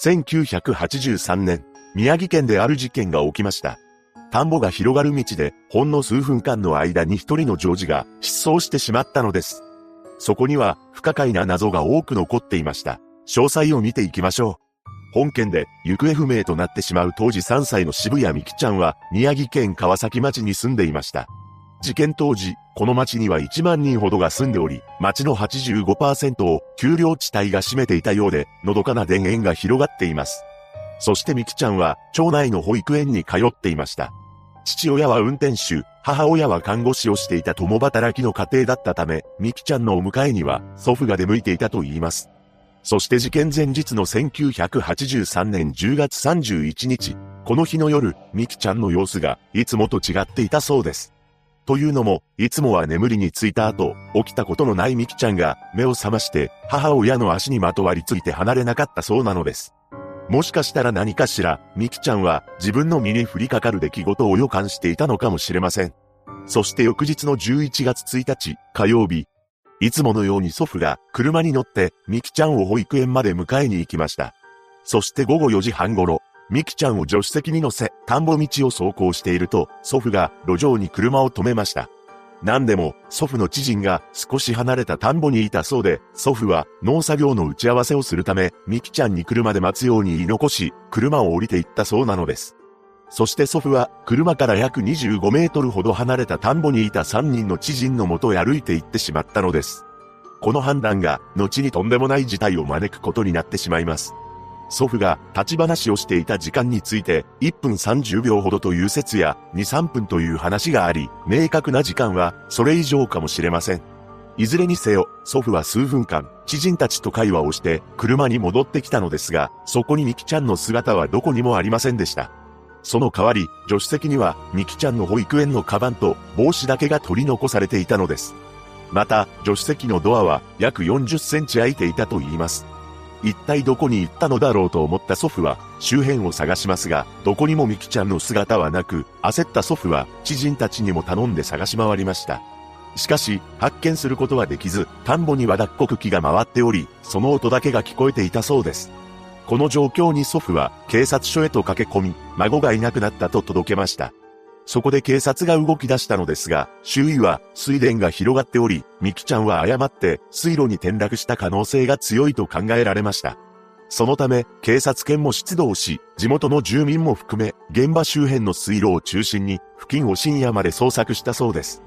1983年、宮城県である事件が起きました。田んぼが広がる道で、ほんの数分間の間に一人のジョージが失踪してしまったのです。そこには不可解な謎が多く残っていました。詳細を見ていきましょう。本件で行方不明となってしまう当時3歳の渋谷美希ちゃんは宮城県川崎町に住んでいました。事件当時、この町には1万人ほどが住んでおり、町の85%を丘陵地帯が占めていたようで、のどかな田園が広がっています。そしてミキちゃんは、町内の保育園に通っていました。父親は運転手、母親は看護師をしていた共働きの家庭だったため、ミキちゃんのお迎えには祖父が出向いていたと言います。そして事件前日の1983年10月31日、この日の夜、ミキちゃんの様子がいつもと違っていたそうです。というのも、いつもは眠りについた後、起きたことのないミキちゃんが目を覚まして母親の足にまとわりついて離れなかったそうなのです。もしかしたら何かしら、ミキちゃんは自分の身に降りかかる出来事を予感していたのかもしれません。そして翌日の11月1日、火曜日。いつものように祖父が車に乗ってミキちゃんを保育園まで迎えに行きました。そして午後4時半頃、ミキちゃんを助手席に乗せ、田んぼ道を走行していると、祖父が路上に車を止めました。何でも、祖父の知人が少し離れた田んぼにいたそうで、祖父は農作業の打ち合わせをするため、ミキちゃんに車で待つように言い残し、車を降りていったそうなのです。そして祖父は、車から約25メートルほど離れた田んぼにいた3人の知人のもとへ歩いて行ってしまったのです。この判断が、後にとんでもない事態を招くことになってしまいます。祖父が立ち話をしていた時間について1分30秒ほどという説や2、3分という話があり、明確な時間はそれ以上かもしれません。いずれにせよ、祖父は数分間、知人たちと会話をして車に戻ってきたのですが、そこにミキちゃんの姿はどこにもありませんでした。その代わり、助手席にはミキちゃんの保育園のカバンと帽子だけが取り残されていたのです。また、助手席のドアは約40センチ開いていたと言います。一体どこに行ったのだろうと思った祖父は周辺を探しますが、どこにもミキちゃんの姿はなく、焦った祖父は知人たちにも頼んで探し回りました。しかし、発見することはできず、田んぼには脱穀機が回っており、その音だけが聞こえていたそうです。この状況に祖父は警察署へと駆け込み、孫がいなくなったと届けました。そこで警察が動き出したのですが、周囲は水田が広がっており、ミキちゃんは誤って水路に転落した可能性が強いと考えられました。そのため、警察犬も出動し、地元の住民も含め、現場周辺の水路を中心に、付近を深夜まで捜索したそうです。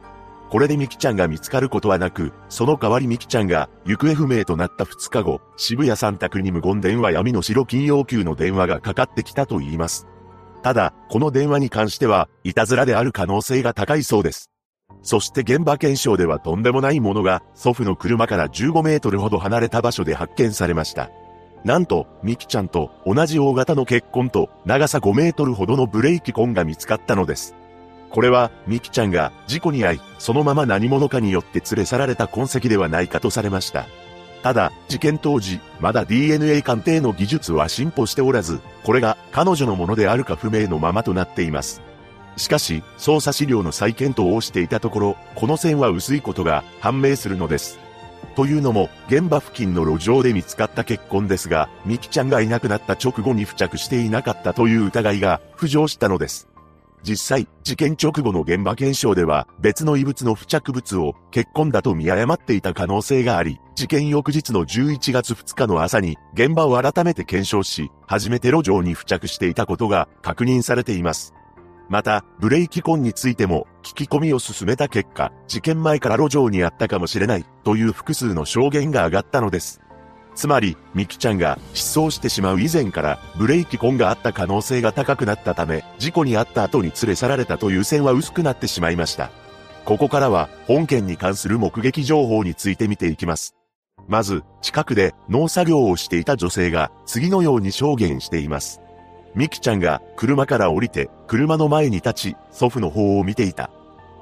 これでミキちゃんが見つかることはなく、その代わりミキちゃんが行方不明となった2日後、渋谷三択に無言電話闇の白金要求の電話がかかってきたと言います。ただ、この電話に関しては、いたずらである可能性が高いそうです。そして現場検証ではとんでもないものが、祖父の車から15メートルほど離れた場所で発見されました。なんと、ミキちゃんと同じ大型の血痕と長さ5メートルほどのブレーキ痕が見つかったのです。これは、ミキちゃんが事故に遭い、そのまま何者かによって連れ去られた痕跡ではないかとされました。ただ、事件当時、まだ DNA 鑑定の技術は進歩しておらず、これが彼女のものであるか不明のままとなっています。しかし、捜査資料の再検討をしていたところ、この線は薄いことが判明するのです。というのも、現場付近の路上で見つかった血痕ですが、ミキちゃんがいなくなった直後に付着していなかったという疑いが浮上したのです。実際、事件直後の現場検証では、別の異物の付着物を血痕だと見誤っていた可能性があり、事件翌日の11月2日の朝に、現場を改めて検証し、初めて路上に付着していたことが確認されています。また、ブレーキ痕についても、聞き込みを進めた結果、事件前から路上にあったかもしれない、という複数の証言が上がったのです。つまり、ミキちゃんが失踪してしまう以前からブレーキ痕があった可能性が高くなったため、事故に遭った後に連れ去られたという線は薄くなってしまいました。ここからは本件に関する目撃情報について見ていきます。まず、近くで農作業をしていた女性が次のように証言しています。ミキちゃんが車から降りて車の前に立ち祖父の方を見ていた。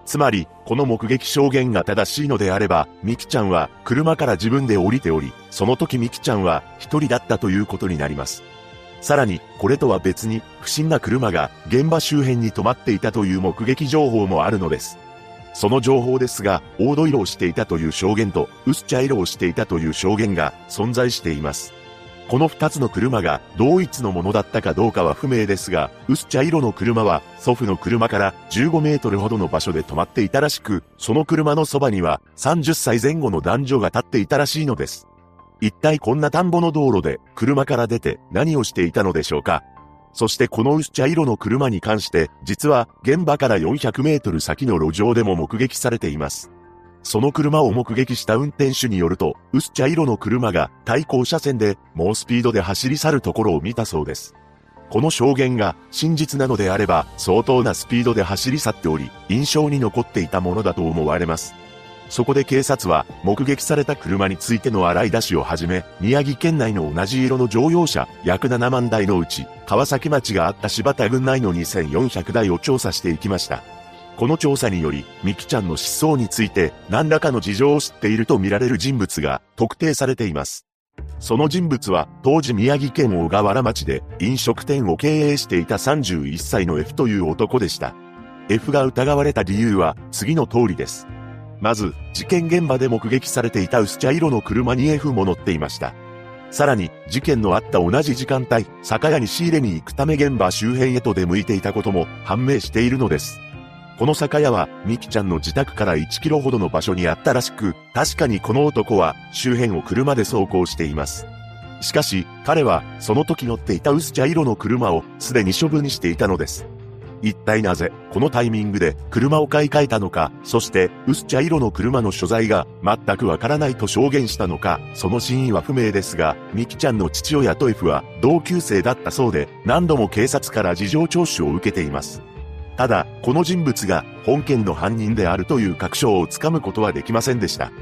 つまり、この目撃証言が正しいのであれば、ミキちゃんは車から自分で降りており、その時ミキちゃんは一人だったということになります。さらに、これとは別に、不審な車が現場周辺に止まっていたという目撃情報もあるのです。その情報ですが、黄土色をしていたという証言と、薄茶色をしていたという証言が存在しています。この二つの車が同一のものだったかどうかは不明ですが、薄茶色の車は祖父の車から15メートルほどの場所で止まっていたらしく、その車のそばには30歳前後の男女が立っていたらしいのです。一体こんな田んぼの道路で車から出て何をしていたのでしょうかそしてこの薄茶色の車に関して、実は現場から400メートル先の路上でも目撃されています。その車を目撃した運転手によると、薄茶色の車が対向車線で猛スピードで走り去るところを見たそうです。この証言が真実なのであれば相当なスピードで走り去っており、印象に残っていたものだと思われます。そこで警察は目撃された車についての洗い出しをはじめ、宮城県内の同じ色の乗用車約7万台のうち、川崎町があった柴田郡内の2400台を調査していきました。この調査により、ミキちゃんの失踪について、何らかの事情を知っているとみられる人物が特定されています。その人物は、当時宮城県大河原町で飲食店を経営していた31歳の F という男でした。F が疑われた理由は、次の通りです。まず、事件現場で目撃されていた薄茶色の車に F も乗っていました。さらに、事件のあった同じ時間帯、酒屋に仕入れに行くため現場周辺へと出向いていたことも判明しているのです。この酒屋は、ミキちゃんの自宅から1キロほどの場所にあったらしく、確かにこの男は周辺を車で走行しています。しかし、彼はその時乗っていた薄茶色の車をすでに処分していたのです。一体なぜ、このタイミングで車を買い替えたのか、そして薄茶色の車の所在が全くわからないと証言したのか、その真意は不明ですが、ミキちゃんの父親と F は同級生だったそうで、何度も警察から事情聴取を受けています。ただ、この人物が本件の犯人であるという確証をつかむことはできませんでした。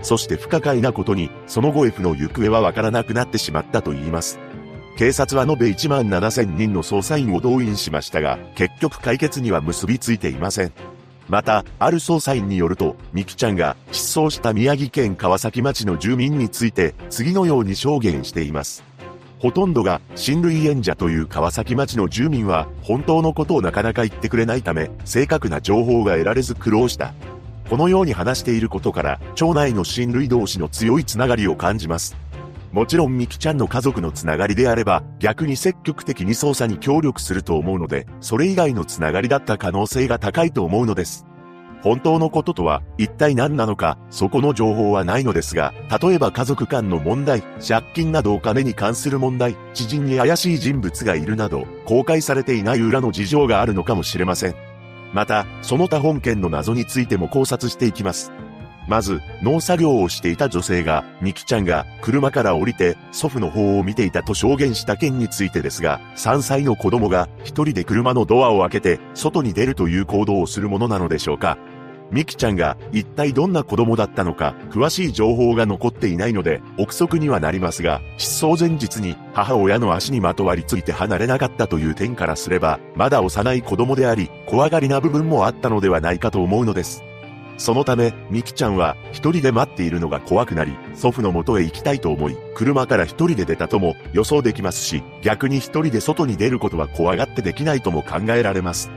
そして不可解なことに、その後 F の行方はわからなくなってしまったと言います。警察は延べ1万7000人の捜査員を動員しましたが、結局解決には結びついていません。また、ある捜査員によると、ミキちゃんが失踪した宮城県川崎町の住民について、次のように証言しています。ほとんどが親類縁者という川崎町の住民は本当のことをなかなか言ってくれないため正確な情報が得られず苦労した。このように話していることから町内の親類同士の強いつながりを感じます。もちろんミキちゃんの家族のつながりであれば逆に積極的に捜査に協力すると思うのでそれ以外のつながりだった可能性が高いと思うのです。本当のこととは一体何なのか、そこの情報はないのですが、例えば家族間の問題、借金などお金に関する問題、知人に怪しい人物がいるなど、公開されていない裏の事情があるのかもしれません。また、その他本件の謎についても考察していきます。まず、農作業をしていた女性が、ミキちゃんが車から降りて祖父の方を見ていたと証言した件についてですが、3歳の子供が一人で車のドアを開けて外に出るという行動をするものなのでしょうか。ミキちゃんが一体どんな子供だったのか詳しい情報が残っていないので憶測にはなりますが失踪前日に母親の足にまとわりついて離れなかったという点からすればまだ幼い子供であり怖がりな部分もあったのではないかと思うのです。そのため、ミキちゃんは一人で待っているのが怖くなり、祖父の元へ行きたいと思い、車から一人で出たとも予想できますし、逆に一人で外に出ることは怖がってできないとも考えられます。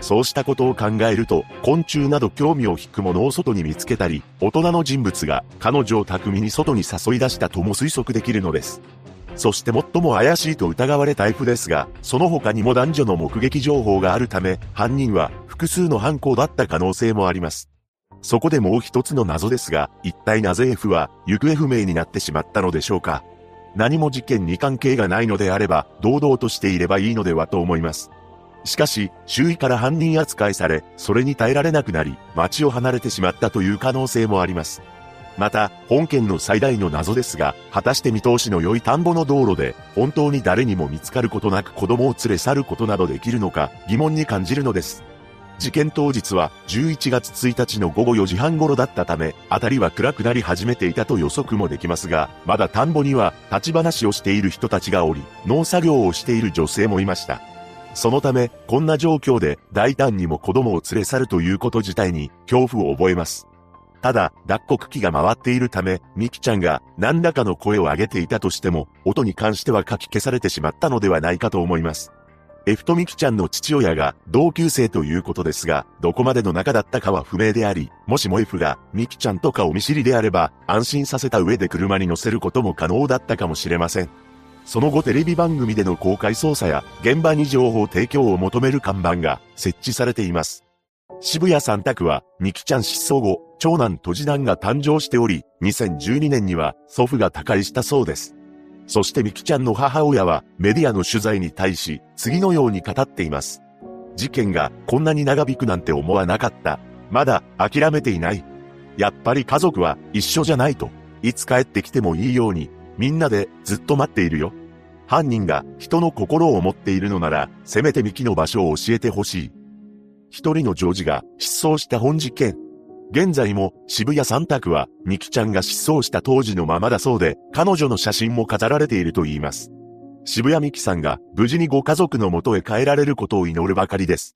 そうしたことを考えると、昆虫など興味を引くものを外に見つけたり、大人の人物が彼女を巧みに外に誘い出したとも推測できるのです。そして最も怪しいと疑われた F ですが、その他にも男女の目撃情報があるため、犯人は複数の犯行だった可能性もあります。そこでもう一つの謎ですが、一体なぜ F は行方不明になってしまったのでしょうか何も事件に関係がないのであれば、堂々としていればいいのではと思います。しかし、周囲から犯人扱いされ、それに耐えられなくなり、街を離れてしまったという可能性もあります。また、本件の最大の謎ですが、果たして見通しの良い田んぼの道路で、本当に誰にも見つかることなく子供を連れ去ることなどできるのか、疑問に感じるのです。事件当日は11月1日の午後4時半頃だったため、辺りは暗くなり始めていたと予測もできますが、まだ田んぼには立ち話をしている人たちがおり、農作業をしている女性もいました。そのため、こんな状況で大胆にも子供を連れ去るということ自体に恐怖を覚えます。ただ、脱穀機が回っているため、ミキちゃんが何らかの声を上げていたとしても、音に関しては書き消されてしまったのではないかと思います。F とミキちゃんの父親が同級生ということですが、どこまでの仲だったかは不明であり、もしも F がミキちゃんとかお見知りであれば、安心させた上で車に乗せることも可能だったかもしれません。その後テレビ番組での公開捜査や現場に情報提供を求める看板が設置されています。渋谷三択は、ミキちゃん失踪後、長男と次男が誕生しており、2012年には祖父が他界したそうです。そしてミキちゃんの母親はメディアの取材に対し、次のように語っています。事件がこんなに長引くなんて思わなかった。まだ諦めていない。やっぱり家族は一緒じゃないと。いつ帰ってきてもいいように、みんなでずっと待っているよ。犯人が人の心を持っているのなら、せめてミキの場所を教えてほしい。一人のジョージが失踪した本事件。現在も渋谷三択はミキちゃんが失踪した当時のままだそうで、彼女の写真も飾られていると言います。渋谷美希さんが無事にご家族のもとへ帰られることを祈るばかりです。